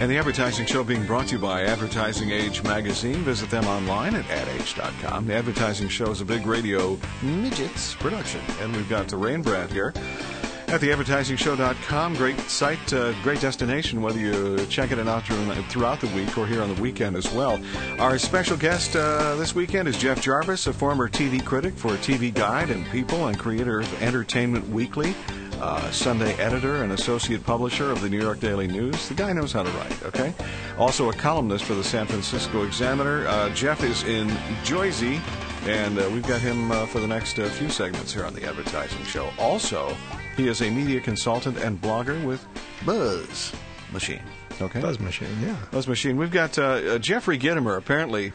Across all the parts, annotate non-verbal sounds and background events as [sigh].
And the advertising show being brought to you by Advertising Age magazine. Visit them online at adage.com. The advertising show is a big radio midgets production. And we've got Ray and Brad here at theadvertisingshow.com. Great site, uh, great destination, whether you check it out throughout the week or here on the weekend as well. Our special guest uh, this weekend is Jeff Jarvis, a former TV critic for TV Guide and People and creator of Entertainment Weekly uh, Sunday editor and associate publisher of the New York Daily News. The guy knows how to write, okay? Also a columnist for the San Francisco Examiner. Uh, Jeff is in Jersey, and uh, we've got him uh, for the next uh, few segments here on the advertising show. Also, he is a media consultant and blogger with Buzz Machine. Okay. Buzz Machine, yeah. Buzz Machine. We've got uh, Jeffrey Gitomer. Apparently,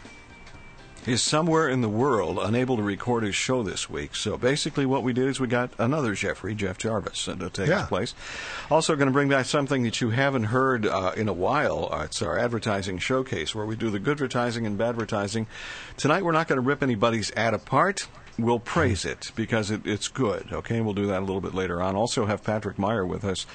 is somewhere in the world unable to record his show this week. So basically, what we did is we got another Jeffrey, Jeff Jarvis, to take yeah. his place. Also, going to bring back something that you haven't heard uh, in a while. Uh, it's our advertising showcase where we do the good advertising and bad advertising. Tonight, we're not going to rip anybody's ad apart. We'll praise it because it, it's good. Okay, we'll do that a little bit later on. Also, have Patrick Meyer with us,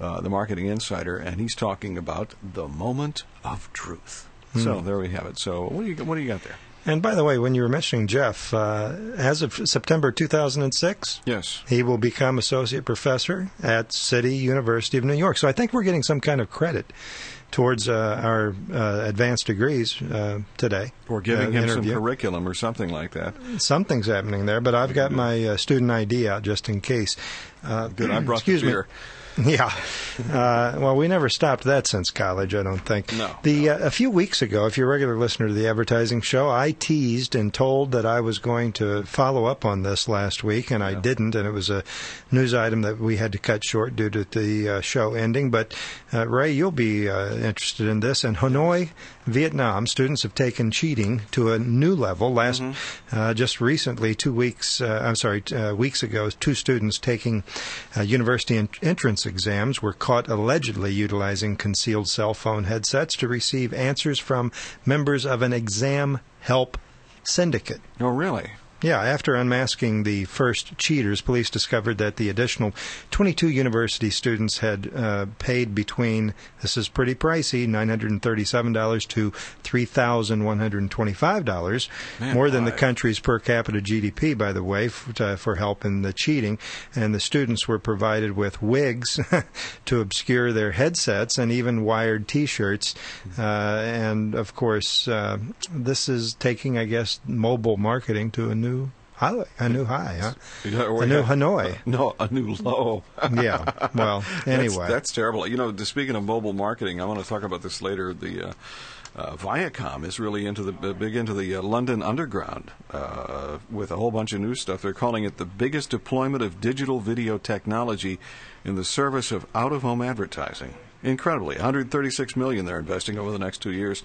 uh, the marketing insider, and he's talking about the moment of truth. So there we have it. So what do you what do you got there? And by the way, when you were mentioning Jeff, uh, as of September 2006, yes, he will become associate professor at City University of New York. So I think we're getting some kind of credit towards uh, our uh, advanced degrees uh, today. Or giving him interview. some curriculum or something like that. Something's happening there, but I've got my uh, student ID out just in case. Uh, Good, I brought excuse the beer. Me. [laughs] Yeah. Uh, well, we never stopped that since college, I don't think. No. The no. Uh, a few weeks ago, if you're a regular listener to the advertising show, I teased and told that I was going to follow up on this last week, and I didn't. And it was a news item that we had to cut short due to the uh, show ending. But uh, Ray, you'll be uh, interested in this. In Hanoi, Vietnam, students have taken cheating to a new level. Last, mm-hmm. Uh, just recently, two weeks, I'm sorry, weeks ago, two students taking university entrance exams were caught allegedly utilizing concealed cell phone headsets to receive answers from members of an exam help syndicate. Oh, really? Yeah, after unmasking the first cheaters, police discovered that the additional 22 university students had uh, paid between, this is pretty pricey, $937 to $3,125, more than the country's per capita GDP, by the way, for, uh, for help in the cheating. And the students were provided with wigs [laughs] to obscure their headsets and even wired t shirts. Uh, and of course, uh, this is taking, I guess, mobile marketing to a new high, a new high, huh? a new Hanoi. [laughs] no, a new low. [laughs] yeah. Well, anyway, that's, that's, terrible. You know, speaking of mobile marketing, I want to talk about this later. The uh, uh, Viacom is really into the big into the uh, London Underground uh, with a whole bunch of new stuff. They're calling it the biggest deployment of digital video technology in the service of out-of-home advertising. Incredibly, 136 million they're investing over the next two years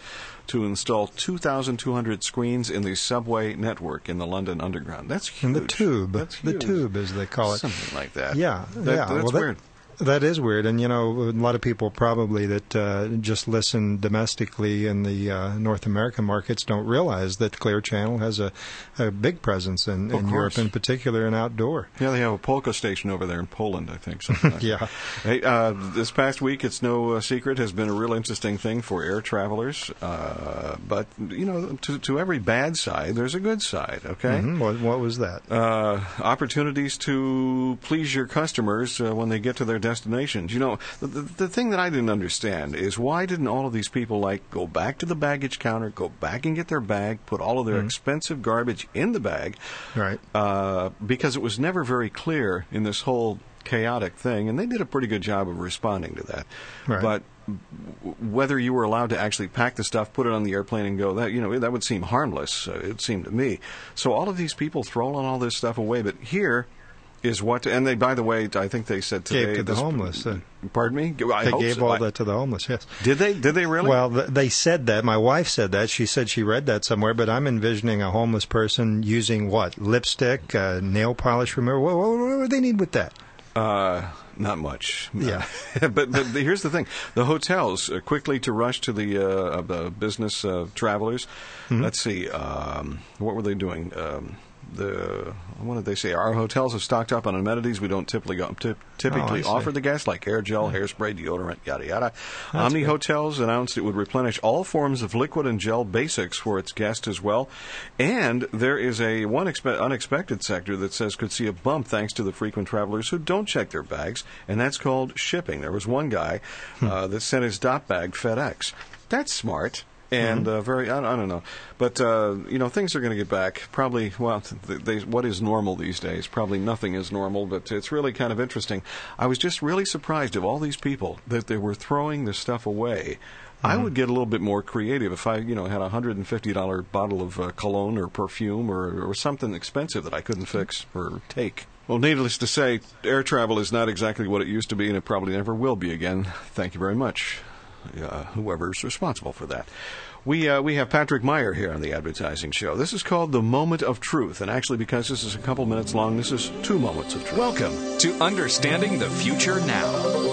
to install 2,200 screens in the subway network in the London Underground. That's huge. In the tube, That's huge. the tube, as they call it, something like that. Yeah, that, yeah. That's well, weird. That, that is weird, and you know, a lot of people probably that uh, just listen domestically in the uh, North American markets don't realize that Clear Channel has a, a big presence in, in Europe, in particular, in outdoor. Yeah, they have a polka station over there in Poland, I think. Like [laughs] yeah. Hey, uh, this past week, it's no uh, secret, has been a real interesting thing for air travelers. Uh, but you know, to, to every bad side, there's a good side. Okay. Mm-hmm. What, what, was that? Uh, opportunities to please your customers when they get to their destinations. You know, the, the, the, thing that I didn't understand is why didn't all of these people like go back to the baggage counter, go back and get their bag, put all of their mm-hmm. expensive garbage in the bag, right? Uh, because it was never very clear in this whole chaotic thing, and they did a pretty good job of responding to that. Right. But whether you were allowed to actually pack the stuff, put it on the airplane, and go, that you know that would seem harmless. Uh, it seemed to me. So all of these people throwing all this stuff away, but here is what, and they, by the way, I think they said today. Gave to the this- homeless. uh, Pardon me. I they gave so. all I- that to the homeless. Yes. Did they? Did they really? Well, th- they said that. My wife said that. She said she read that somewhere, but I'm envisioning a homeless person using what? Lipstick, uh, nail polish remover. What, what, what do they need with that? Uh, not much. Yeah. [laughs] but, but here's the thing: the hotels uh, quickly to rush to the uh, the business uh, travelers. Mm-hmm. Let's see, um, what were they doing? Um, the what did they say? Our hotels have stocked up on amenities we don't typically go, ty- typically Oh, offer the guests, like air gel, hairspray, deodorant, yada yada. Omni Hotels announced it would replenish all forms of liquid and gel basics for its guests as well. And there is a one expe- unexpected sector that says could see a bump thanks to the frequent travelers who don't check their bags, and that's called shipping. There was one guy uh, that sent his dot bag FedEx. That's smart. And uh, very, I, I don't know, but uh, you know, things are going to get back. Probably, well, they, what is normal these days? Probably nothing is normal, but it's really kind of interesting. I was just really surprised of all these people that they were throwing this stuff away. I would get a little bit more creative if I, you know, had a hundred and fifty dollar bottle of uh, cologne or perfume or, or something expensive that I couldn't fix or take. Well, needless to say, air travel is not exactly what it used to be, and it probably never will be again. [laughs] Thank you very much uh, whoever's responsible for that. We uh, we have Patrick Meyer here on the advertising show. This is called the moment of truth, and actually, because this is a couple minutes long, this is two moments of truth. Welcome to Understanding the Future Now.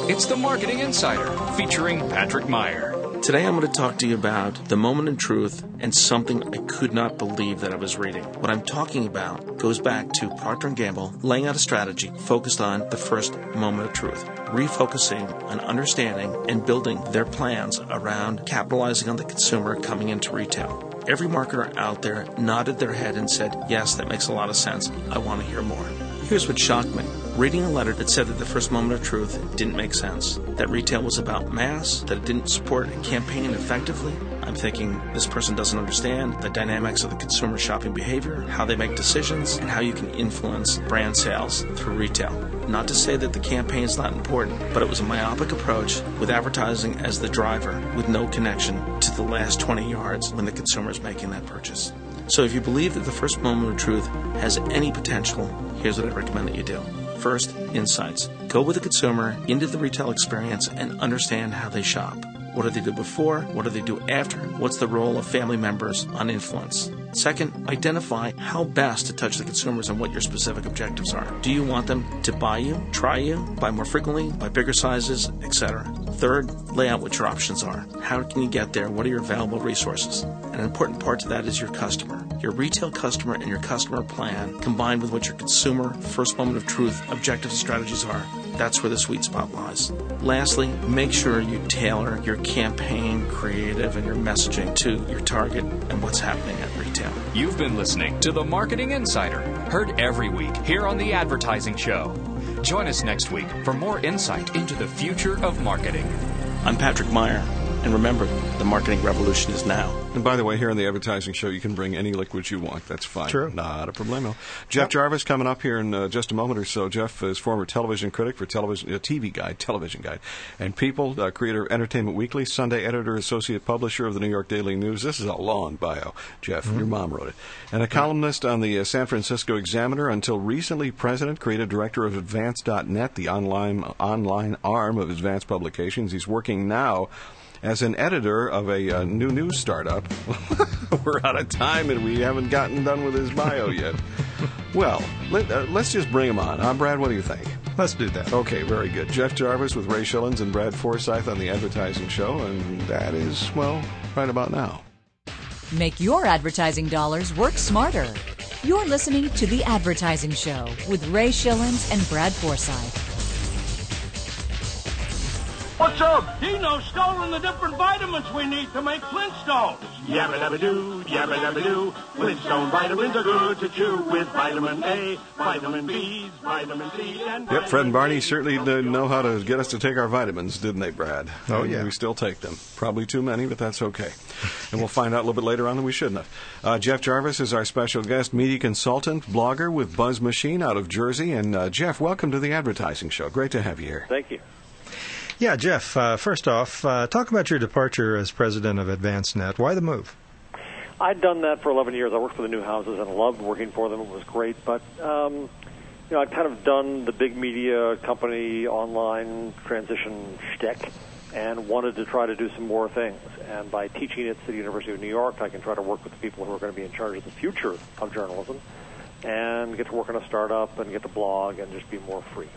It's the Marketing Insider featuring Patrick Meyer. Today I'm going to talk to you about the moment of truth and something I could not believe that I was reading. What I'm talking about goes back to Procter & Gamble laying out a strategy focused on the first moment of truth, refocusing on understanding and building their plans around capitalizing on the consumer coming into retail. Every marketer out there nodded their head and said, "Yes, that makes a lot of sense. I want to hear more." Here's what shocked me. Reading a letter that said that the first moment of truth didn't make sense, that retail was about mass, that it didn't support a campaign effectively. I'm thinking this person doesn't understand the dynamics of the consumer shopping behavior, how they make decisions, and how you can influence brand sales through retail. Not to say that the campaign is not important, but it was a myopic approach with advertising as the driver with no connection to the last 20 yards when the consumer is making that purchase. So if you believe that the first moment of truth has any potential, here's what I recommend that you do. First, insights. Go with the consumer into the retail experience and understand how they shop. What do they do before? What do they do after? What's the role of family members on influence? Second, identify how best to touch the consumers and what your specific objectives are. Do you want them to buy you, try you, buy more frequently, buy bigger sizes, etc.? Third, lay out what your options are. How can you get there? What are your available resources? An important part to that is your customer. Your retail customer and your customer plan combined with what your consumer first moment of truth objectives and strategies are. That's where the sweet spot lies. Lastly, make sure you tailor your campaign, creative, and your messaging to your target and what's happening at retail. You've been listening to the Marketing Insider, heard every week here on The Advertising Show. Join us next week for more insight into the future of marketing. I'm Patrick Meyer, and remember, the marketing revolution is now. And by the way, here on the advertising show, you can bring any liquids you want. That's fine. True. Not a problemo. Jeff Jarvis coming up here in uh, just a moment or so. Jeff is former television critic for television, uh, TV Guide, Television Guide, and People, uh, creator of Entertainment Weekly, Sunday editor, associate publisher of the New York Daily News. This is a long bio, Jeff. Your mom wrote it. And a columnist on the uh, San Francisco Examiner, until recently president, creative director of Advance.net, the online online arm of Advance Publications. He's working now as an editor of a uh, new news startup. [laughs] We're out of time and we haven't gotten done with his bio yet. well, let, uh, let's just bring him on. Uh, Brad, what do you think? Let's do that. Okay, very good. Jeff Jarvis with Ray Schillens and Brad Forsythe on the advertising show, and that is, well, right about now. Make your advertising dollars work smarter. You're listening to The Advertising Show with Ray Schillens and Brad Forsythe. What's up? Dino stolen the different vitamins we need to make Flintstones. Yabba dabba doo, yabba dabba doo. Flintstone vitamins are good to chew with vitamin A, vitamin B, vitamin C, and Yep, Fred and Barney certainly did know how to get us to take our vitamins, didn't they, Brad? Oh, And yeah. We still take them. Probably too many, but that's okay. and we'll find out a little bit later on that we shouldn't have. Uh, Jeff Jarvis is our special guest, media consultant, blogger with Buzz Machine out of Jersey. And uh, Jeff, welcome to the advertising show. Great to have you here. Thank you. Yeah, Jeff, uh, first off, uh, talk about your departure as president of AdvanceNet. Why the move? I'd done that for 11 years. I worked for the Newhouses and loved working for them. It was great. But um, you know, I'd kind of done the big media company online transition shtick and wanted to try to do some more things. And by teaching at City University of New York, I can try to work with the people who are going to be in charge of the future of journalism and get to work on a startup and get to blog and just be more free.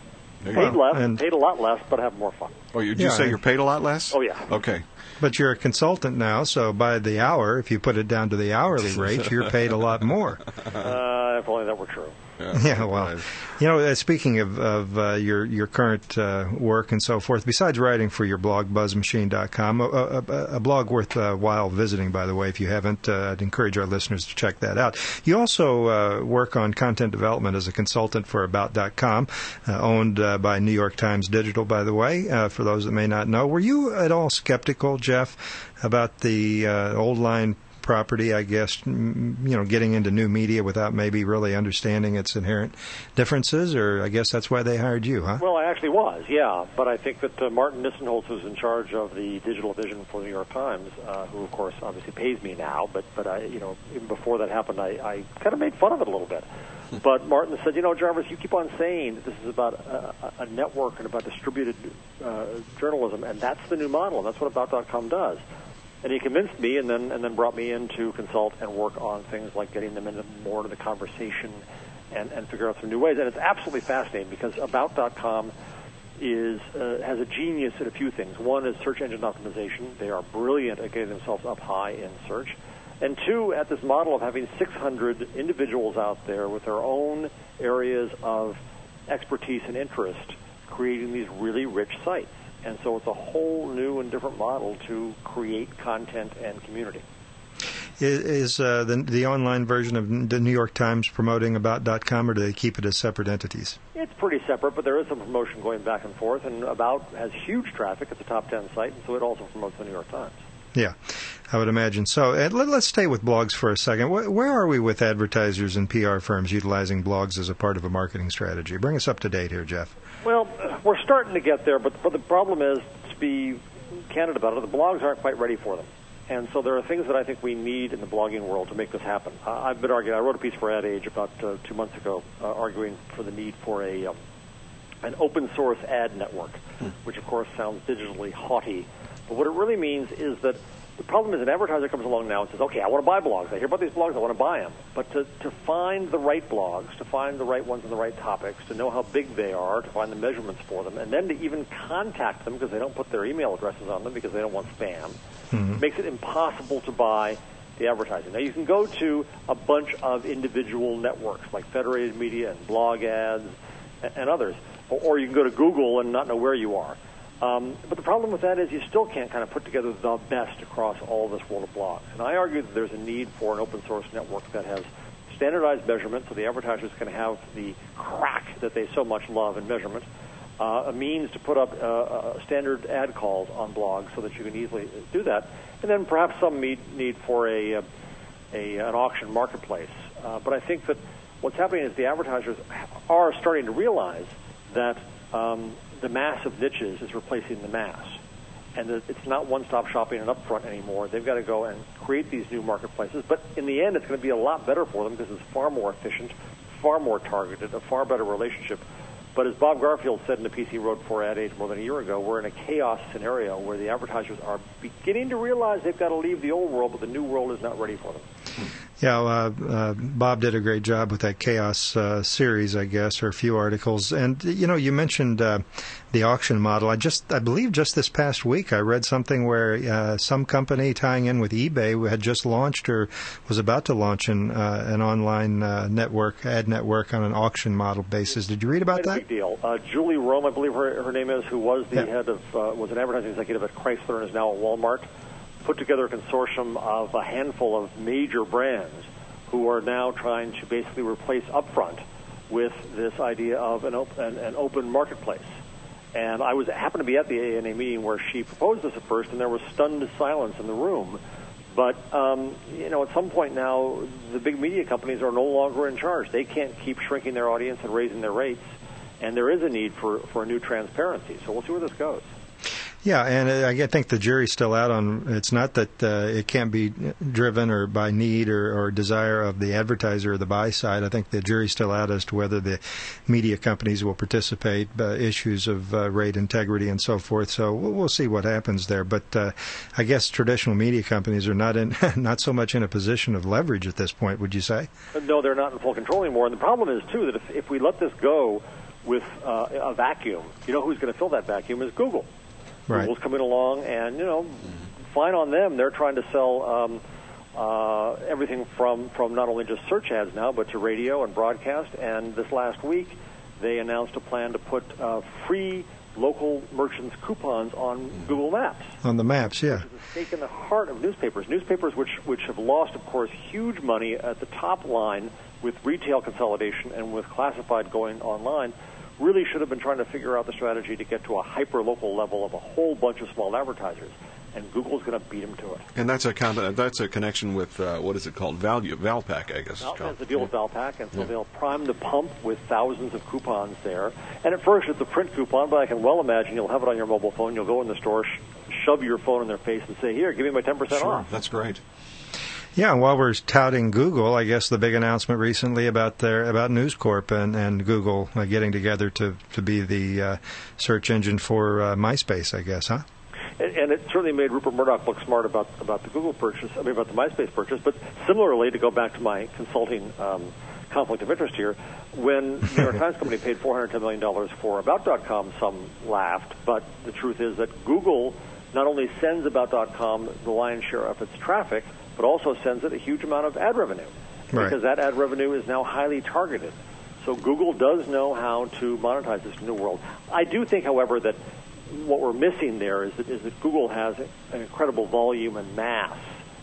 There Paid go. less, And- paid a lot less, but have more fun. Oh, you, did Yeah, you say you're paid a lot less? Oh, yeah. Okay. But you're a consultant now, so by the hour, if you put it down to the hourly [laughs] rate, you're paid a lot more. Uh, if only that were true. Yeah, well, you know, uh, speaking of, of uh, your your current uh, work and so forth, besides writing for your blog, buzzmachine.com, a, a, a blog worth uh, while visiting, by the way, if you haven't, uh, I'd encourage our listeners to check that out. You also uh, work on content development as a consultant for About.com, uh, owned uh, by New York Times Digital, by the way, uh, for those that may not know. Were you at all skeptical, Jeff, about the uh, old line property, I guess, you know, getting into new media without maybe really understanding its inherent differences, or I guess that's why they hired you, huh? Well, I actually was, yeah. But I think that uh, Martin Nisenholtz, who's in charge of the digital division for the New York Times, uh, who of course obviously pays me now, but but I, you know, even before that happened, I, I kind of made fun of it a little bit. But Martin said, you know, Jarvis, you keep on saying that this is about a, a a network and about distributed uh, journalism, and that's the new model, and that's what About.com does. And he convinced me, and then and then brought me in to consult and work on things like getting them into more to the conversation, and and figure out some new ways. And it's absolutely fascinating because About.com is uh, has a genius at a few things. One is search engine optimization; they are brilliant at getting themselves up high in search. And two, at this model of having 600 individuals out there with their own areas of expertise and interest, creating these really rich sites. And so it's a whole new and different model to create content and community. Is, is uh, the the online version of the New York Times promoting about.com, or do they keep it as separate entities? It's pretty separate, but there is some promotion going back and forth, and About has huge traffic. It's a top 10 site, and so it also promotes the New York Times. Yeah, I would imagine so. Let, us stay with blogs for a second. Where, where are we with advertisers and PR firms utilizing blogs as a part of a marketing strategy? Bring us up to date here, Jeff. Well, we're starting to get there, but, but the problem is, to be candid about it, the blogs aren't quite ready for them. And so there are things that I think we need in the blogging world to make this happen. Uh, I've been arguing. I wrote a piece for Ad Age about uh, two months ago, uh, arguing for the need for a um, an open source ad network, which of course sounds digitally haughty, but what it really means is that the problem is an advertiser comes along now and says, "Okay, I want to buy blogs. I hear about these blogs. I want to buy them." But to to find the right blogs, to find the right ones on the right topics, to know how big they are, to find the measurements for them, and then to even contact them because they don't put their email addresses on them because they don't want spam, mm-hmm. makes it impossible to buy the advertising. Now you can go to a bunch of individual networks like Federated Media and Blogads and, and others, or, or you can go to Google and not know where you are. Um, but the problem with that is you still can't kind of put together the best across all this world of blogs. And I argue that there's a need for an open source network that has standardized measurement so the advertisers can have the crack that they so much love in measurement, uh, a means to put up uh, uh, standard ad calls on blogs so that you can easily do that, and then perhaps some need, need for a, uh, a an auction marketplace. Uh, but I think that what's happening is the advertisers are starting to realize that um, the mass of niches is replacing the mass. And it's not one-stop shopping and upfront anymore. They've got to go and create these new marketplaces. But in the end, it's going to be a lot better for them because it's far more efficient, far more targeted, a far better relationship. But as Bob Garfield said in the piece he wrote for Ad Age more than a year ago, we're in a chaos scenario where the advertisers are beginning to realize they've got to leave the old world, but the new world is not ready for them. Yeah, uh, uh, Bob did a great job with that Chaos uh, series, I guess, or a few articles. And you know, you mentioned uh, the auction model. I just, I believe, just this past week, I read something where uh, some company tying in with eBay had just launched or was about to launch an uh, an online uh, network, ad network, on an auction model basis. Did you read about that? big deal. Julie Roehm, I believe her, her name is, who was the Yeah. head of, uh, was an advertising executive at Chrysler and is now at Walmart, put together a consortium of a handful of major brands who are now trying to basically replace upfront with this idea of an, op- an, an open marketplace. And I was happened to be at the ANA meeting where she proposed this at first, and there was stunned silence in the room. But um, you know, at some point now, the big media companies are no longer in charge. They can't keep shrinking their audience and raising their rates, and there is a need for, for a new transparency. So we'll see where this goes. Yeah, and I think the jury's still out on. It's not that uh, it can't be driven or by need or, or desire of the advertiser or the buy side. I think the jury's still out as to whether the media companies will participate, uh, issues of uh, rate integrity and so forth. So we'll, we'll see what happens there. But uh, I guess traditional media companies are not in [laughs] not so much in a position of leverage at this point. Would you say? No, they're not in full control anymore. And the problem is too that if, if we let this go with uh, a vacuum, you know who's going to fill that vacuum is Google. Right. Google's coming along, and you know, fine on them. They're trying to sell um, uh, everything from from not only just search ads now, but to radio and broadcast. And this last week, they announced a plan to put uh, free local merchants coupons on Google Maps. On the maps, yeah. It's a stake in the heart of newspapers. Newspapers, which which have lost, of course, huge money at the top line with retail consolidation and with classified going online really should have been trying to figure out the strategy to get to a hyper local level of a whole bunch of small advertisers. And Google's going to beat them to it. And that's a con- that's a connection with uh, what is it called? Value Valpak, I guess. Valpak has to deal with Valpak, and so yeah. they'll prime the pump with thousands of coupons there. And at first, it's a print coupon, but I can well imagine you'll have it on your mobile phone. You'll go in the store, sh- shove your phone in their face, and say, "Here, give me my ten percent sure, off." That's great. Yeah, while we're touting Google, I guess the big announcement recently about their about News Corp and, and Google uh, getting together to to be the uh, search engine for uh, MySpace, I guess, huh? And, and it certainly made Rupert Murdoch look smart about about the Google purchase. I mean, about the MySpace purchase. But similarly, to go back to my consulting. Um, conflict of interest here. When New York [laughs] Times Company paid $410 million for About.com, some laughed, but the truth is that Google not only sends About.com the lion's share of its traffic, but also sends it a huge amount of ad revenue right. because that ad revenue is now highly targeted. So Google does know how to monetize this new world. I do think, however, that what we're missing there is that, is that Google has an incredible volume and mass.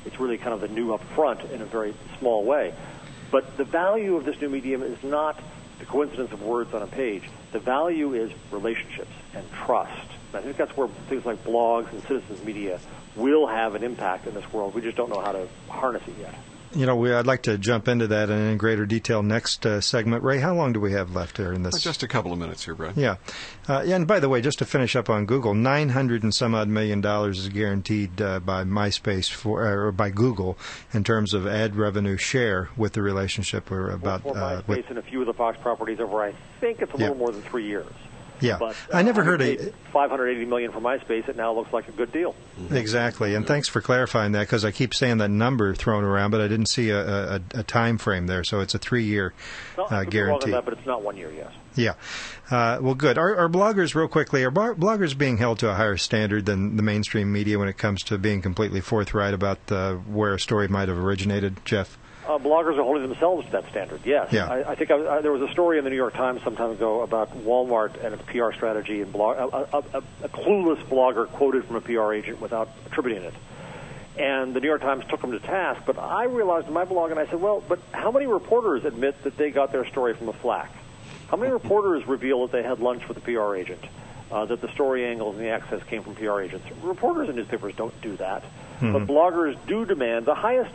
It's really kind of the new upfront in a very small way. But the value of this new medium is not the coincidence of words on a page. The value is relationships and trust. And I think that's where things like blogs and citizens media will have an impact in this world. We just don't know how to harness it yet. You know, we, I'd like to jump into that in greater detail next uh, segment. Ray, how long do we have left here in this? Just a couple of minutes here, Brad. Yeah. Uh, and by the way, just to finish up on Google, nine hundred and some odd million dollars is guaranteed uh, by MySpace for or by Google in terms of ad revenue share with the relationship we're about well, for uh, MySpace with, and a few of the Fox properties over. I think it's a Yeah. little more than three years. Yeah. But I never uh, heard a 580 million for MySpace. It now looks like a good deal. Exactly, and thanks for clarifying that because I keep saying that number thrown around, but I didn't see a, a, a time frame there. So it's a three-year Well, uh, could be wrong on guarantee. that, but it's not one year. Yes. Yeah. Uh, well, good. Are, are bloggers, real quickly, are bar- bloggers being held to a higher standard than the mainstream media when it comes to being completely forthright about uh, where a story might have originated, Jeff? Uh, bloggers are holding themselves to that standard. Yes. Yeah. I, I think I, I, there was a story in the New York Times some time ago about Walmart and its PR strategy, and blog, a, a, a, a clueless blogger quoted from a PR agent without attributing it. And the New York Times took him to task. But I realized in my blog, and I said, well, but how many reporters admit that they got their story from a flack? How many reporters reveal that they had lunch with a PR agent? Uh, that the story angles and the access came from PR agents. Reporters and newspapers don't do that, but bloggers do demand the highest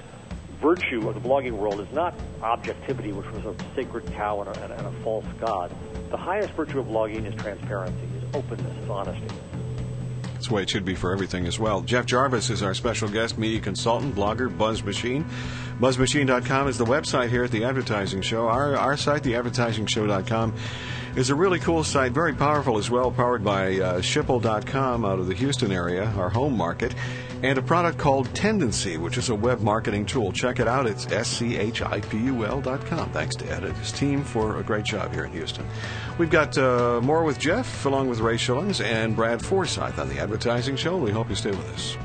virtue of the blogging world is not objectivity, which was a sacred cow and a, and a, false god. The highest virtue of blogging is transparency, is openness, is honesty. That's the way it should be for everything as well. Jeff Jarvis is our special guest, media consultant, blogger, Buzz Machine. BuzzMachine.com is the website here at the Advertising Show. Our, our site, theadvertisingshow.com, is a really cool site, very powerful as well, powered by uh, Schipul.com out of the Houston area, our home market, and a product called Tendenci, which is a web marketing tool. Check it out. It's S-C-H-I-P-U-L.com. Thanks to Ed and his team for a great job here in Houston. We've got uh, more with Jeff, along with Ray Schillings and Brad Forsythe on the Advertising Show. We hope you stay with us.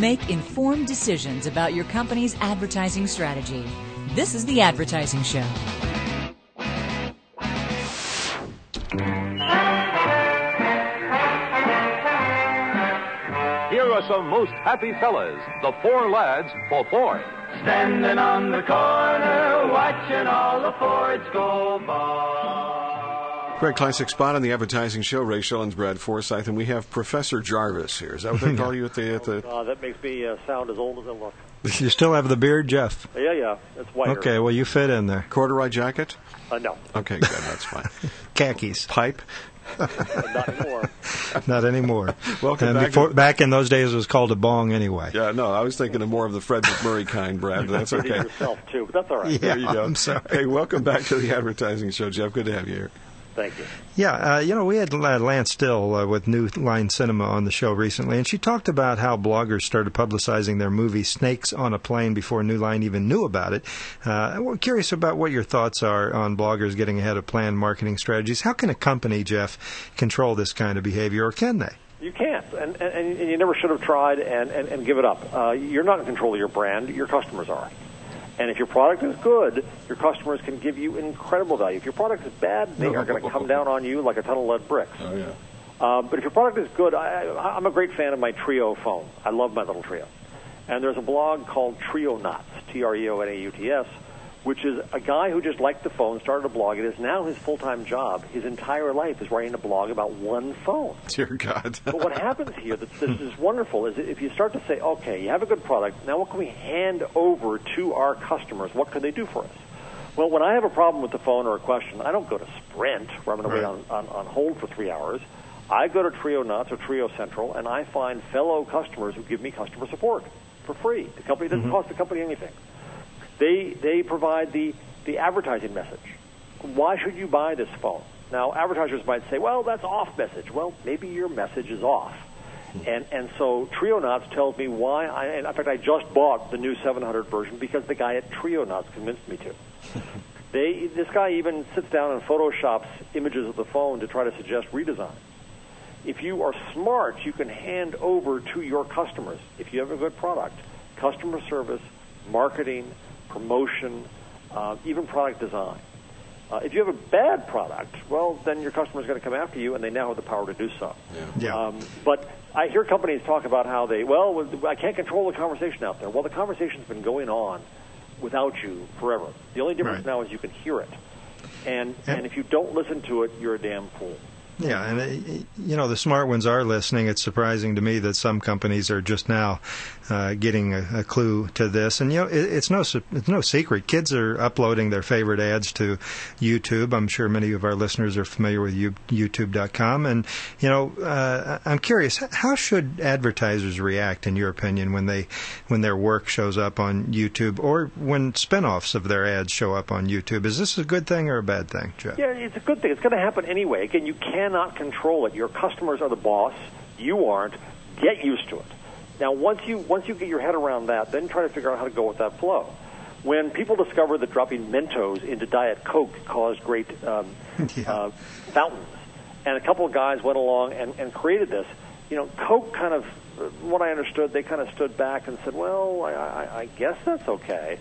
Make informed decisions about your company's advertising strategy. This is The Advertising Show. Here are some most happy fellas, the four lads for Ford. Standing on the corner, watching all the Fords go by. Great Classic Spot on the Advertising Show. Ray Schilens, Brad Forsythe, and we have Professor Jarvis here. Is that what they [laughs] call you at the at the? Uh, that makes me uh, sound as old as I look. You still have the beard, Jeff? Yeah, yeah, it's white. Okay, well, you fit in there. Corduroy jacket? Uh, no, Okay, good. That's fine. [laughs] Khakis. Pipe? Not anymore. [laughs] Not anymore. Welcome and back before, to- back in those days, it was called a bong anyway. Yeah, no, I was thinking of more of the Fred MacMurray kind, Brad, but that's okay. yourself too, but that's all right. Yeah, There you go. I'm sorry. Hey, welcome back to the Advertising Show, Jeff. Good to have you here. Thank you. Yeah, uh, you know, we had Lance Still uh, with New Line Cinema on the show recently, and she talked about how bloggers started publicizing their movie Snakes on a Plane before New Line even knew about it. Uh, we're curious about what your thoughts are on bloggers getting ahead of planned marketing strategies. How can a company, Jeff, control this kind of behavior, or can they? You can't, and, and, and you never should have tried, and, and, and give it up. Uh, you're not in control of your brand; your customers are. And if your product is good, your customers can give you incredible value. If your product is bad, they are going to come down on you like a ton of lead bricks. Oh, yeah. Uh, but if your product is good, I, I- I'm a great fan of my Treo phone. I love my little Treo. And there's a blog called Treonauts, T-R-E-O-N-A-U-T-S, which is a guy who just liked the phone, started a blog. It is now his full-time job. His entire life is writing a blog about one phone. [laughs] Dear God. But what happens here, that this is wonderful, is if you start to say, okay, you have a good product, now what can we hand over to our customers? What can they do for us? Well, when I have a problem with the phone or a question, I don't go to Sprint, where I'm going to wait on, on, on hold for three hours. I go to Treonauts or TreoCentral, and I find fellow customers who give me customer support for free. The company doesn't mm-hmm. cost the company anything. They they provide the the advertising message. Why should you buy this phone? Now, advertisers might say, "Well, that's off message." Well, maybe your message is off. And and so Treonauts tells me why. I, and in fact, I just bought the new 700 version because the guy at Treonauts convinced me to. [laughs] They this guy even sits down and photoshops images of the phone to try to suggest redesign. If you are smart, you can hand over to your customers. If you have a good product, customer service, marketing, promotion, uh, even product design. Uh, if you have a bad product, well, then your customer is going to come after you, and they now have the power to do so. Yeah. Um, but I hear companies talk about how they, well, I can't control the conversation out there. Well, the conversation's been going on without you forever. The only difference Right. now is you can hear it. And, Yeah. and if you don't listen to it, you're a damn fool. Yeah, and uh, you know the smart ones are listening. It's surprising to me that some companies are just now uh, getting a, a clue to this. And you know, it, it's no it's no secret. Kids are uploading their favorite ads to YouTube. I'm sure many of our listeners are familiar with you, YouTube.com. And you know, uh, I'm curious, how should advertisers react, in your opinion, when they when their work shows up on YouTube, or when spinoffs of their ads show up on YouTube? Is this a good thing or a bad thing, Jeff? Yeah, it's a good thing. It's going to happen anyway. Again, you cannot control it. Your customers are the boss. You aren't. Get used to it. Now, once you once you get your head around that, then try to figure out how to go with that flow. When people discovered that dropping Mentos into Diet Coke caused great um, [laughs] Yeah. uh, fountains, and a couple of guys went along and, and created this, you know, Coke kind of, uh, what I understood, they kind of stood back and said, well, I, I, I guess that's okay.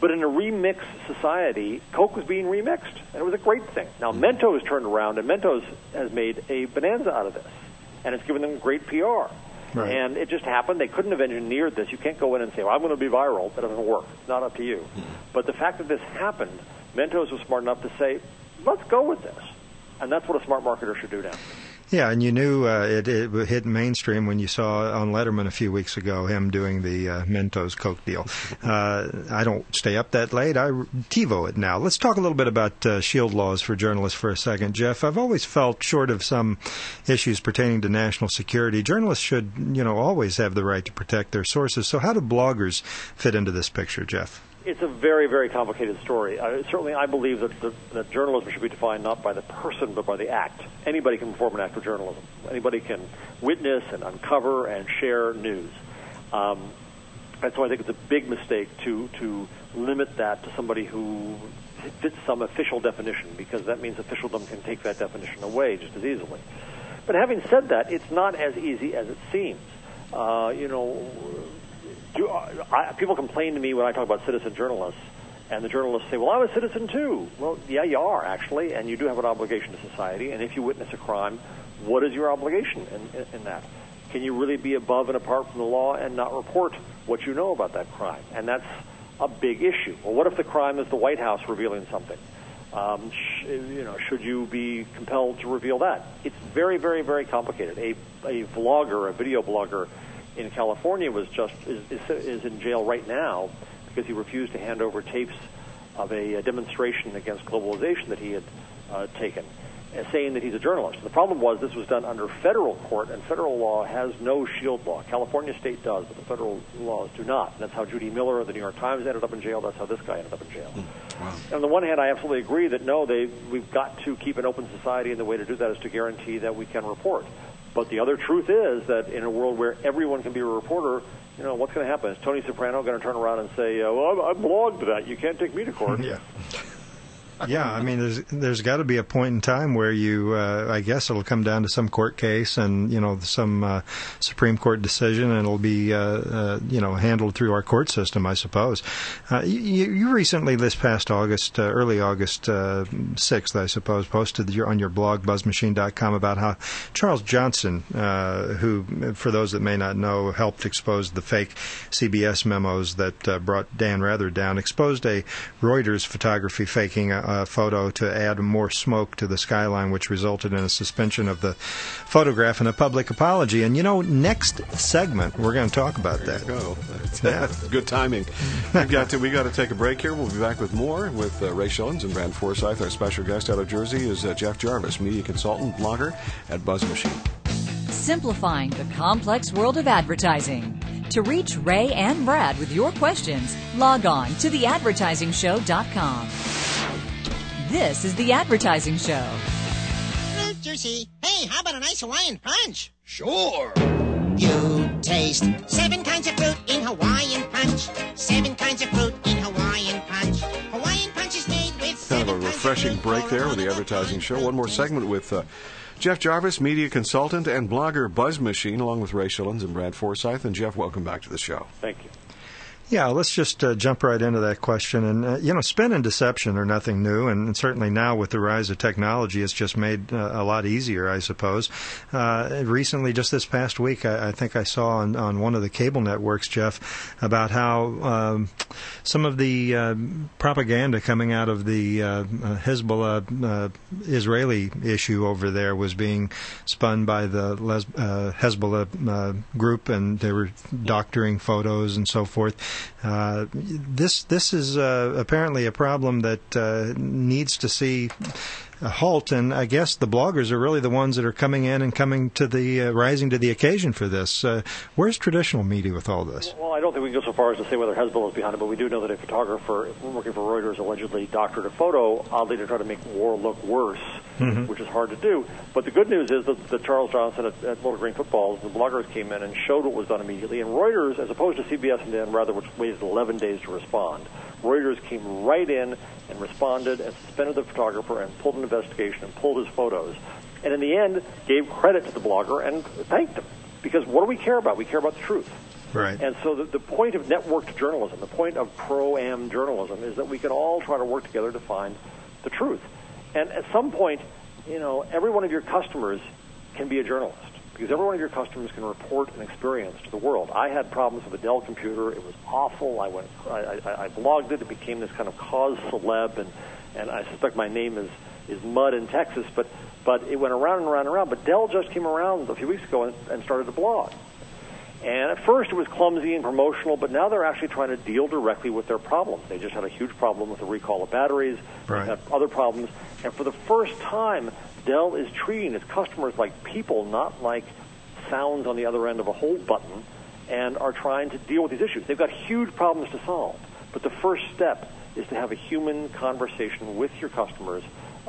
But in a remix society, Coke was being remixed, and it was a great thing. Now, Mentos turned around, and Mentos has made a bonanza out of this, and it's given them great PR. Right. And it just happened. They couldn't have engineered this. You can't go in and say, well, I'm going to be viral. That doesn't work. It's not up to you. Hmm. But the fact that this happened, Mentos was smart enough to say, let's go with this. And that's what a smart marketer should do now. Yeah, and you knew uh, it, it hit mainstream when you saw on Letterman a few weeks ago him doing the uh, Mentos Coke deal. Uh, I don't stay up that late. I TiVo it now. Let's talk a little bit about uh, shield laws for journalists for a second, Jeff. I've always felt, short of some issues pertaining to national security, journalists should, you know, always have the right to protect their sources. So, how do bloggers fit into this picture, Jeff? It's a very, very complicated story. Uh, certainly, I believe that, the, that journalism should be defined not by the person, but by the act. Anybody can perform an act of journalism. Anybody can witness and uncover and share news. Um, and so I think it's a big mistake to, to limit that to somebody who fits some official definition, because that means officialdom can take that definition away just as easily. But having said that, it's not as easy as it seems. Uh, you know, do, I, people complain to me when I talk about citizen journalists, and the journalists say, "Well, I'm a citizen too." Well, yeah, you are actually, and you do have an obligation to society. And if you witness a crime, what is your obligation in, in, in that? Can you really be above and apart from the law and not report what you know about that crime? And that's a big issue. Well, what if the crime is the White House revealing something? Um, sh- you know, should you be compelled to reveal that? It's very, very, very complicated. A a vlogger, a video blogger in California, was just is, is, is in jail right now because he refused to hand over tapes of a, a demonstration against globalization that he had uh, taken, uh, saying that he's a journalist. The problem was this was done under federal court, and federal law has no shield law. California state does, but the federal laws do not. And that's how Judy Miller of the New York Times ended up in jail. That's how this guy ended up in jail. Wow. And on the one hand, I absolutely agree that no, they we've got to keep an open society, and the way to do that is to guarantee that we can report. But the other truth is that in a world where everyone can be a reporter, you know, what's going to happen? Is Tony Soprano going to turn around and say, uh, "Well, I, I blogged that. You can't take me to court"? [laughs] Yeah. [laughs] Yeah, I mean, there's there's got to be a point in time where you, uh, I guess, it'll come down to some court case and you know some uh, Supreme Court decision, and it'll be uh, uh, you know handled through our court system, I suppose. Uh, you, you recently, this past August, uh, early August sixth, I suppose, posted your, on your blog BuzzMachine.com about how Charles Johnson, who, for those that may not know, helped expose the fake CBS memos that brought Dan Rather down, exposed a Reuters photography faking a, a photo to add more smoke to the skyline, which resulted in a suspension of the photograph and a public apology. And you know, next segment we're going to talk about that. Go. [laughs] That's, Yeah. that's [laughs] good timing. We've got to we got to take a break here. We'll be back with more with uh, Ray Shillings and Brad Forsythe. Our special guest out of Jersey is uh, Jeff Jarvis, media consultant, blogger at Buzz Machine. Simplifying the complex world of advertising. To reach Ray and Brad with your questions, log on to theadvertisingshow.com. This is The Advertising Show. Well, Juicy. Hey, how about a nice Hawaiian punch? Sure. You taste seven kinds of fruit in Hawaiian punch. Seven kinds of fruit in Hawaiian punch. Hawaiian punch is made with Kind of a refreshing fruit break there with the advertising show. One more segment with uh, Jeff Jarvis, media consultant and blogger, Buzz Machine, along with Ray Shillings and Brad Forsythe. And Jeff, welcome back to the show. Thank you. Yeah, let's just uh, jump right into that question. And, uh, you know, spin and deception are nothing new. And certainly now with the rise of technology, it's just made uh, a lot easier, I suppose. Uh, recently, just this past week, I, I think I saw on, on one of the cable networks, Jeff, about how um, some of the uh, propaganda coming out of the uh, Hezbollah Israeli issue over there was being spun by the Les- Hezbollah group, and they were doctoring photos and so forth. Uh, this this is uh, apparently a problem that uh, needs to see halt, and I guess the bloggers are really the ones that are coming in and coming to the uh, rising to the occasion for this. Uh, where's traditional media with all this? Well, I don't think we can go so far as to say whether Hezbollah is behind it, but we do know that a photographer working for Reuters allegedly doctored a photo, oddly to try to make war look worse, which is hard to do. But the good news is that, that Charles Johnson at, at Little Green Footballs, the bloggers came in and showed what was done immediately. And Reuters, as opposed to CBS and Dan Rather, which waited 11 days to respond, Reuters came right in and responded and suspended the photographer and pulled an investigation and pulled his photos. And in the end, gave credit to the blogger and thanked him. Because what do we care about? We care about the truth. Right. And so the, the point of networked journalism, the point of pro-am journalism, is that we can all try to work together to find the truth. And at some point, you know, every one of your customers can be a journalist because every one of your customers can report an experience to the world. I had problems with a Dell computer; it was awful. I went, I, I, I blogged it. It became this kind of cause celeb, and and I suspect my name is is mud in Texas. But but it went around and around and around. But Dell just came around a few weeks ago and, and started to blog. And at first it was clumsy and promotional, but now they're actually trying to deal directly with their problems. They just had a huge problem with the recall of batteries. Right. They had other problems. And for the first time, Dell is treating its customers like people, not like sounds on the other end of a hold button, and are trying to deal with these issues. They've got huge problems to solve. But the first step is to have a human conversation with your customers.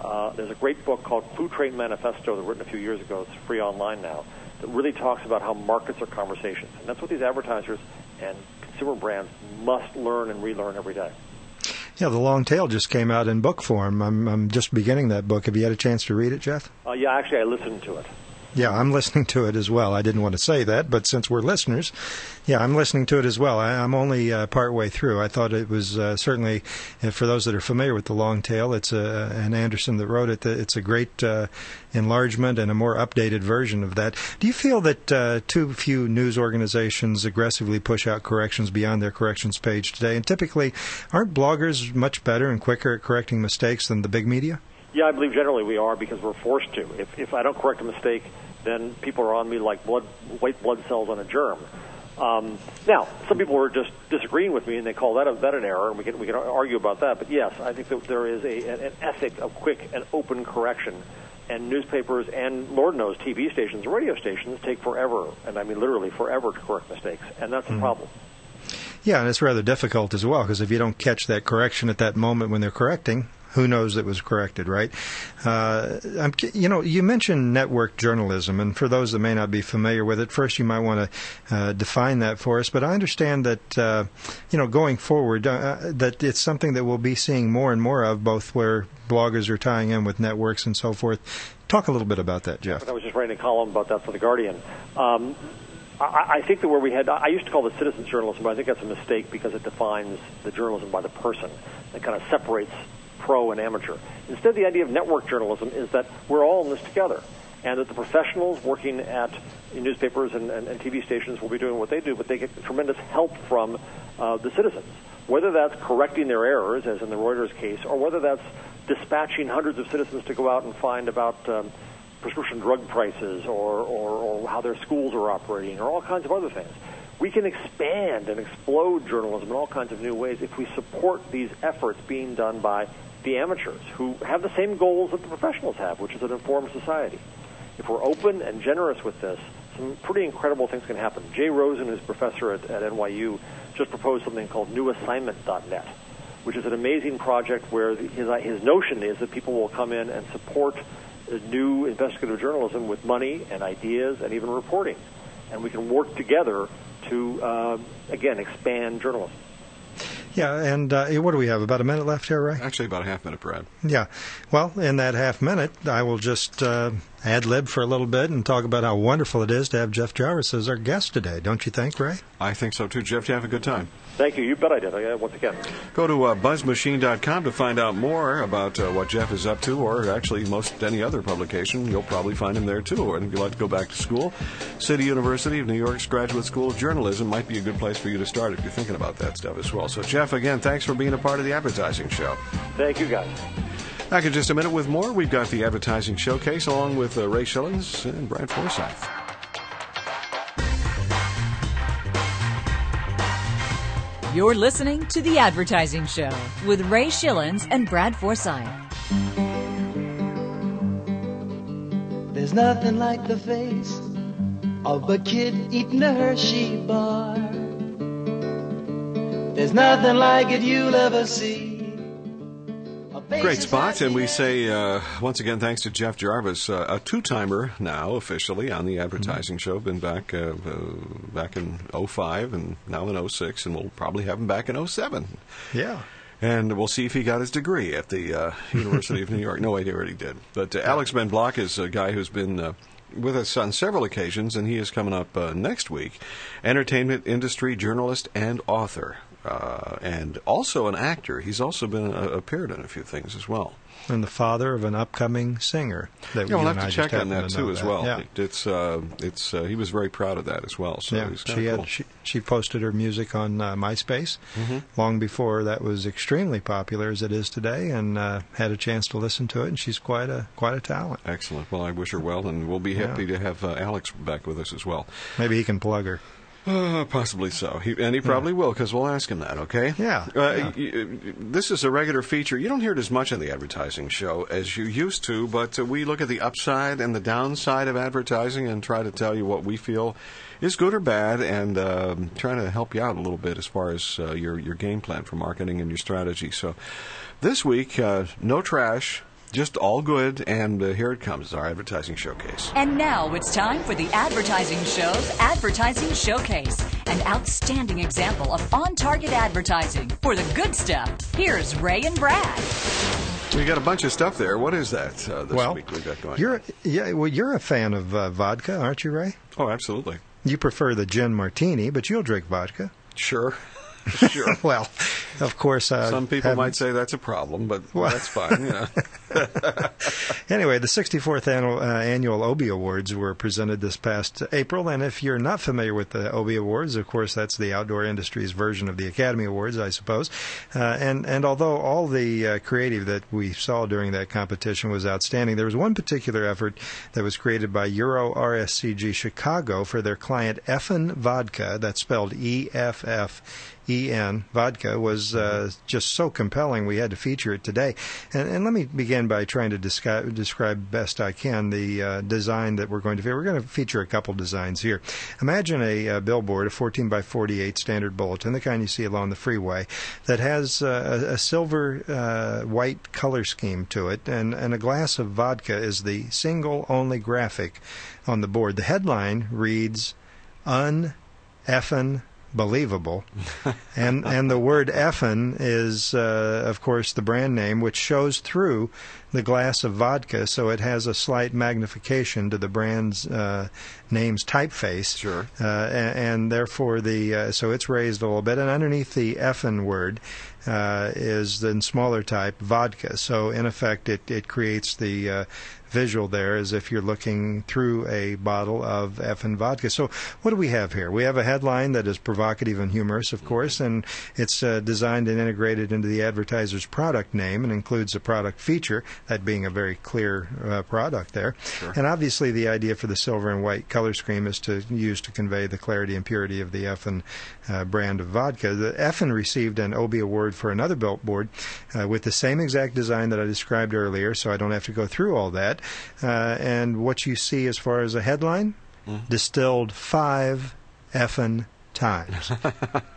Uh, there's a great book called Cluetrain Manifesto that was written a few years ago. It's free online now. That really talks about how markets are conversations, and that's what these advertisers and consumer brands must learn and relearn every day. Yeah, the long tail just came out in book form. I'm, I'm just beginning that book. Have you had a chance to read it, Jeff? Uh, yeah, actually, I listened to it. Yeah, I'm listening to it as well. I didn't want to say that, but since we're listeners, yeah, I'm listening to it as well. I, I'm only uh, part way through. I thought it was uh, certainly, uh, for those that are familiar with the long tail, it's a, an Anderson that wrote it. It's a great uh, enlargement and a more updated version of that. Do you feel that uh, too few news organizations aggressively push out corrections beyond their corrections page today? And typically, aren't bloggers much better and quicker at correcting mistakes than the big media? Yeah, I believe generally we are because we're forced to. If, if I don't correct a mistake, then people are on me like blood, white blood cells on a germ. Um, now, some people are just disagreeing with me, and they call that a, that an error, and we can we can argue about that. But yes, I think that there is a an ethic of quick and open correction, and newspapers and Lord knows TV stations, radio stations take forever, and I mean literally forever to correct mistakes, and that's mm. a problem. Yeah, and it's rather difficult as well because if you don't catch that correction at that moment when they're correcting, who knows that was corrected, right? Uh, you know, you mentioned network journalism, and for those that may not be familiar with it, first you might want to uh, define that for us. But I understand that, uh, you know, going forward, uh, that it's something that we'll be seeing more and more of, both where bloggers are tying in with networks and so forth. Talk a little bit about that, Jeff. I was just writing a column about that for the Guardian. Um, I, I think that where we had, I used to call it citizens journalism, but I think that's a mistake because it defines the journalism by the person. It kind of separates pro and amateur. Instead, the idea of network journalism is that we're all in this together, and that the professionals working at newspapers and, and, and TV stations will be doing what they do, but they get tremendous help from uh, the citizens. Whether that's correcting their errors, as in the Reuters case, or whether that's dispatching hundreds of citizens to go out and find about um, prescription drug prices or, or, or how their schools are operating, or all kinds of other things we can expand and explode journalism in all kinds of new ways if we support these efforts being done by the amateurs who have the same goals that the professionals have, which is an informed society. If we're open and generous with this, some pretty incredible things can happen. Jay Rosen, who's professor at, at NYU, just proposed something called newassignment.net, which is an amazing project where the, his, his notion is that people will come in and support new investigative journalism with money and ideas and even reporting. And we can work together to, uh, again, expand journalism. Yeah, and uh, what do we have? About a minute left here, Ray? Actually, about a half minute, Brad. Yeah. Well, in that half minute, I will just uh, ad lib for a little bit and talk about how wonderful it is to have Jeff Jarvis as our guest today. Don't you think, Ray? I think so too. Jeff, you have a good time. Thank you. You bet I did. I, once again. Go to uh, buzzmachine.com to find out more about uh, what Jeff is up to, or actually most any other publication. You'll probably find him there too. And if you'd like to go back to school, City University of New York's Graduate School of Journalism might be a good place for you to start if you're thinking about that stuff as well. So, Jeff, again, thanks for being a part of the advertising show. Thank you, guys. Back in just a minute with more. We've got the advertising showcase along with uh, Ray Schilens and Brad Forsythe. You're listening to The Advertising Show with Ray Schilens and Brad Forsythe. There's nothing like the face of a kid eating a Hershey bar. There's nothing like it you'll ever see. Great spot, and we say uh, once again thanks to Jeff Jarvis, uh, a two-timer now officially on the advertising mm-hmm. show. Been back uh, uh back in 05 and now in 06, and we'll probably have him back in 07. Yeah. And we'll see if he got his degree at the uh, University of New York. No idea what he did. But uh, Alex Ben Block is a guy who's been with us on several occasions, and he is coming up uh, next week. Entertainment industry journalist and author uh, and also an actor. He's also been uh, appeared in a few things as well. And the father of an upcoming singer. That yeah, we'll have to check on that to too as well. Yeah. It, it's uh, it's uh, he was very proud of that as well. So yeah, she had cool. she, she posted her music on uh, MySpace mm-hmm. long before that was extremely popular as it is today, and uh, had a chance to listen to it. And she's quite a quite a talent. Excellent. Well, I wish her well, and we'll be happy yeah. to have uh, Alex back with us as well. Maybe he can plug her. Uh, possibly so. He, and he probably yeah. will because we'll ask him that, okay? Yeah. Uh, yeah. this is a regular feature. You don't hear it as much on the advertising show as you used to, but uh, we look at the upside and the downside of advertising and try to tell you what we feel is good or bad and um, trying to help you out a little bit as far as uh, your, your game plan for marketing and your strategy. So this week, uh, no trash just all good, and uh, here it comes, our advertising showcase. And now it's time for the Advertising Show's Advertising Showcase, an outstanding example of on target advertising for the good stuff. Here's Ray and Brad. We got a bunch of stuff there. What is that uh, this well, week we've got going? You're yeah, well, you're a fan of uh, vodka, aren't you, Ray? Oh, absolutely. You prefer the gin martini, but you'll drink vodka. Sure. [laughs] Sure. well, of course. Uh, Some people might say that's a problem, but Well- that's fine. You [laughs] know. Anyway, the 64th annual, uh, annual Obie Awards were presented this past April, and if you're not familiar with the Obie Awards, of course, that's the outdoor industry's version of the Academy Awards, I suppose. Uh, and and although all the uh, creative that we saw during that competition was outstanding, there was one particular effort that was created by Euro RSCG Chicago for their client Effen Vodka. That's spelled E F F. EN vodka was uh, just so compelling we had to feature it today. And, and let me begin by trying to describe, describe best I can the uh, design that we're going to feature. We're going to feature a couple designs here. Imagine a, uh billboard, a 14 by 48 standard bulletin, the kind you see along the freeway, that has uh, a, a silver uh, white color scheme to it, and, and a glass of vodka is the single only graphic on the board. The headline reads, Un effin believable. [laughs] and and the word effin is uh, of course the brand name which shows through the glass of vodka so it has a slight magnification to the brand's uh, name's typeface Sure. uh, and, and therefore the uh, so it's raised a little bit and underneath the effin word uh, is in smaller type vodka so in effect it, it creates the uh, visual there as if you're looking through a bottle of effin vodka. So what do we have here? We have a headline that is provocative and humorous, of course, and it's uh, designed and integrated into the advertiser's product name and includes a product feature, that being a very clear uh, product there. And obviously the idea for the silver and white color scheme is to use to convey the clarity and purity of the Effen uh, brand of vodka. The Effen received an Obie Award for another billboard uh, with the same exact design that I described earlier, so I don't have to go through all that. Uh, and what you see as far as a headline, distilled five effin times.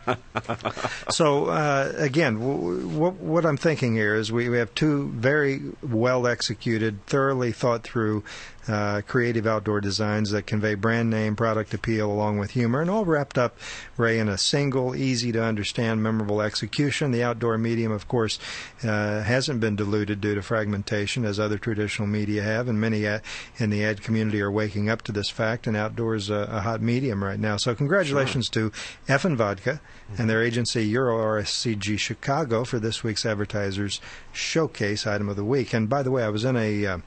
[laughs] so uh, again, w- w- what I'm thinking here is we, we have two very well executed, thoroughly thought through, uh, creative outdoor designs that convey brand name, product appeal, along with humor, and all wrapped up, Ray, in a single, easy to understand, memorable execution. The outdoor medium, of course, uh, hasn't been diluted due to fragmentation as other traditional media have, and many uh, in the ad community are waking up to this fact. And outdoors a, a hot medium right now. So congratulations to Effen Vodka and their agency Euro RSCG Chicago for this week's advertisers showcase item of the week. And by the way, I was in a uh,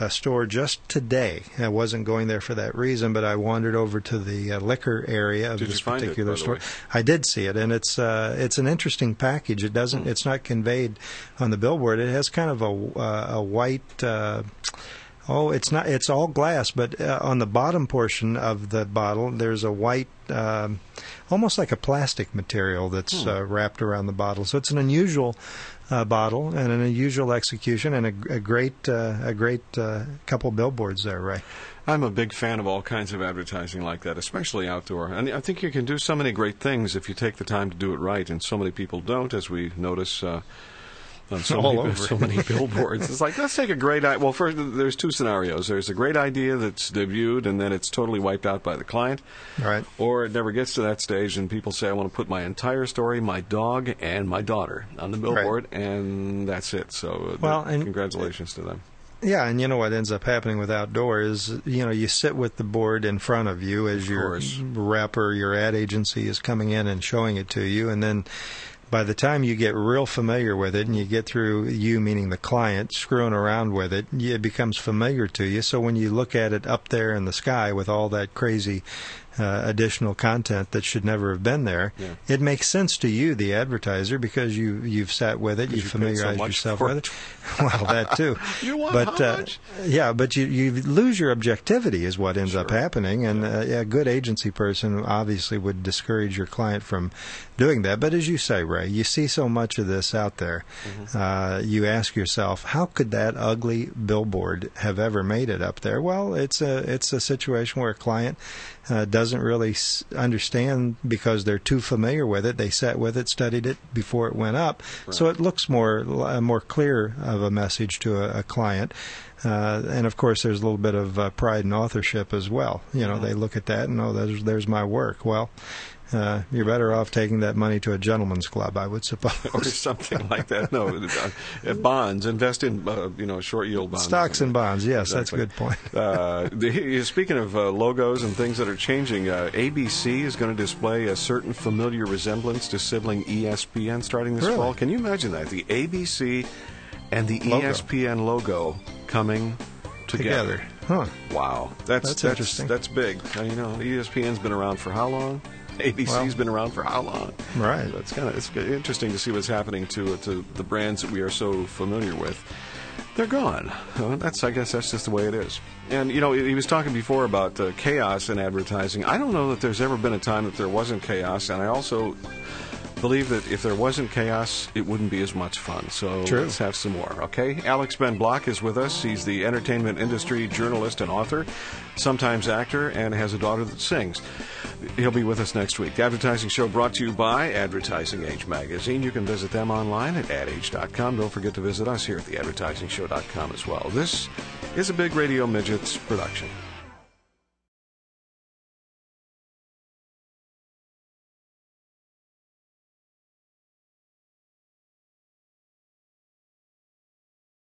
a store just today. I wasn't going there for that reason, but I wandered over to the uh, liquor area of Did this find it, particular store. I did see it, and it's uh, it's an interesting package. It doesn't. It's not conveyed on the billboard. It has kind of a uh, a white. Uh, Oh, it's not. It's all glass, but uh, on the bottom portion of the bottle, there's a white, um, almost like a plastic material that's Hmm. uh, wrapped around the bottle. So it's an unusual uh, bottle and an unusual execution, and a, a great, uh, a great uh, couple billboards there, Ray. I'm a big fan of all kinds of advertising like that, especially outdoor. And I think you can do so many great things if you take the time to do it right, and so many people don't, as we notice. On so All many, over. so many billboards. It's like let's take a great. idea. well, first there's two scenarios. There's a great idea that's debuted and then it's totally wiped out by the client, Right. or it never gets to that stage and people say, "I want to put my entire story, my dog and my daughter on the billboard," and that's it. So, uh, Well, th- and- congratulations to them. Yeah, and you know what ends up happening with outdoor is you know you sit with the board in front of you as Of your course. rep or your ad agency is coming in and showing it to you, and then by the time you get real familiar with it and you get through you meaning the client screwing around with it, it becomes familiar to you. So when you look at it up there in the sky with all that crazy uh, additional content that should never have been there, Yeah. it makes sense to you, the advertiser, because you you've sat with it, you've you paid so familiarized yourself with it. [laughs] well, that too. [laughs] You want but uh, yeah, but you you lose your objectivity is what ends up happening, and uh, a good agency person obviously would discourage your client from doing that. But as you say, Ray, you see so much of this out there, Mm-hmm. uh, you ask yourself, how could that ugly billboard have ever made it up there? Well, it's a it's a situation where a client uh, doesn't really s- understand because they're too familiar with it. They sat with it, studied it before it went up, so it looks more uh, more clear of a message to a, a client. Uh, and of course, there's a little bit of uh, pride in authorship as well. You know, they look at that and oh, there's there's my work. Well, uh, you're better off taking that money to a gentleman's club, I would suppose, [laughs] or something like that. No, uh, bonds. Invest in uh, you know short yield bonds. Stocks and bonds. Yes, exactly. that's a good point. uh, the, speaking of uh, logos and things that are changing, uh, ABC is going to display a certain familiar resemblance to sibling ESPN starting this really? fall. Can you imagine that the ABC and the logo. ESPN logo coming together? together. Huh. Wow, that's that's, that's interesting. That's big. you know, ESPN's been around for how long? [laughs] ABC's well, been around for how long? Right. So it's kind of it's interesting to see what's happening to to the brands that we are so familiar with. They're gone. that's I guess that's just the way it is. And you know, he was talking before about uh, chaos in advertising. I don't know that there's ever been a time that there wasn't chaos, and I also believe that if there wasn't chaos, it wouldn't be as much fun. So True. let's have some more, okay? Alex Ben Block is with us. He's the entertainment industry journalist and author, sometimes actor, and has a daughter that sings. He'll be with us next week. The Advertising Show brought to you by Advertising Age Magazine. You can visit them online at adage.com. Don't forget to visit us here at theadvertisingshow.com as well. This is a Big Radio Midgets production.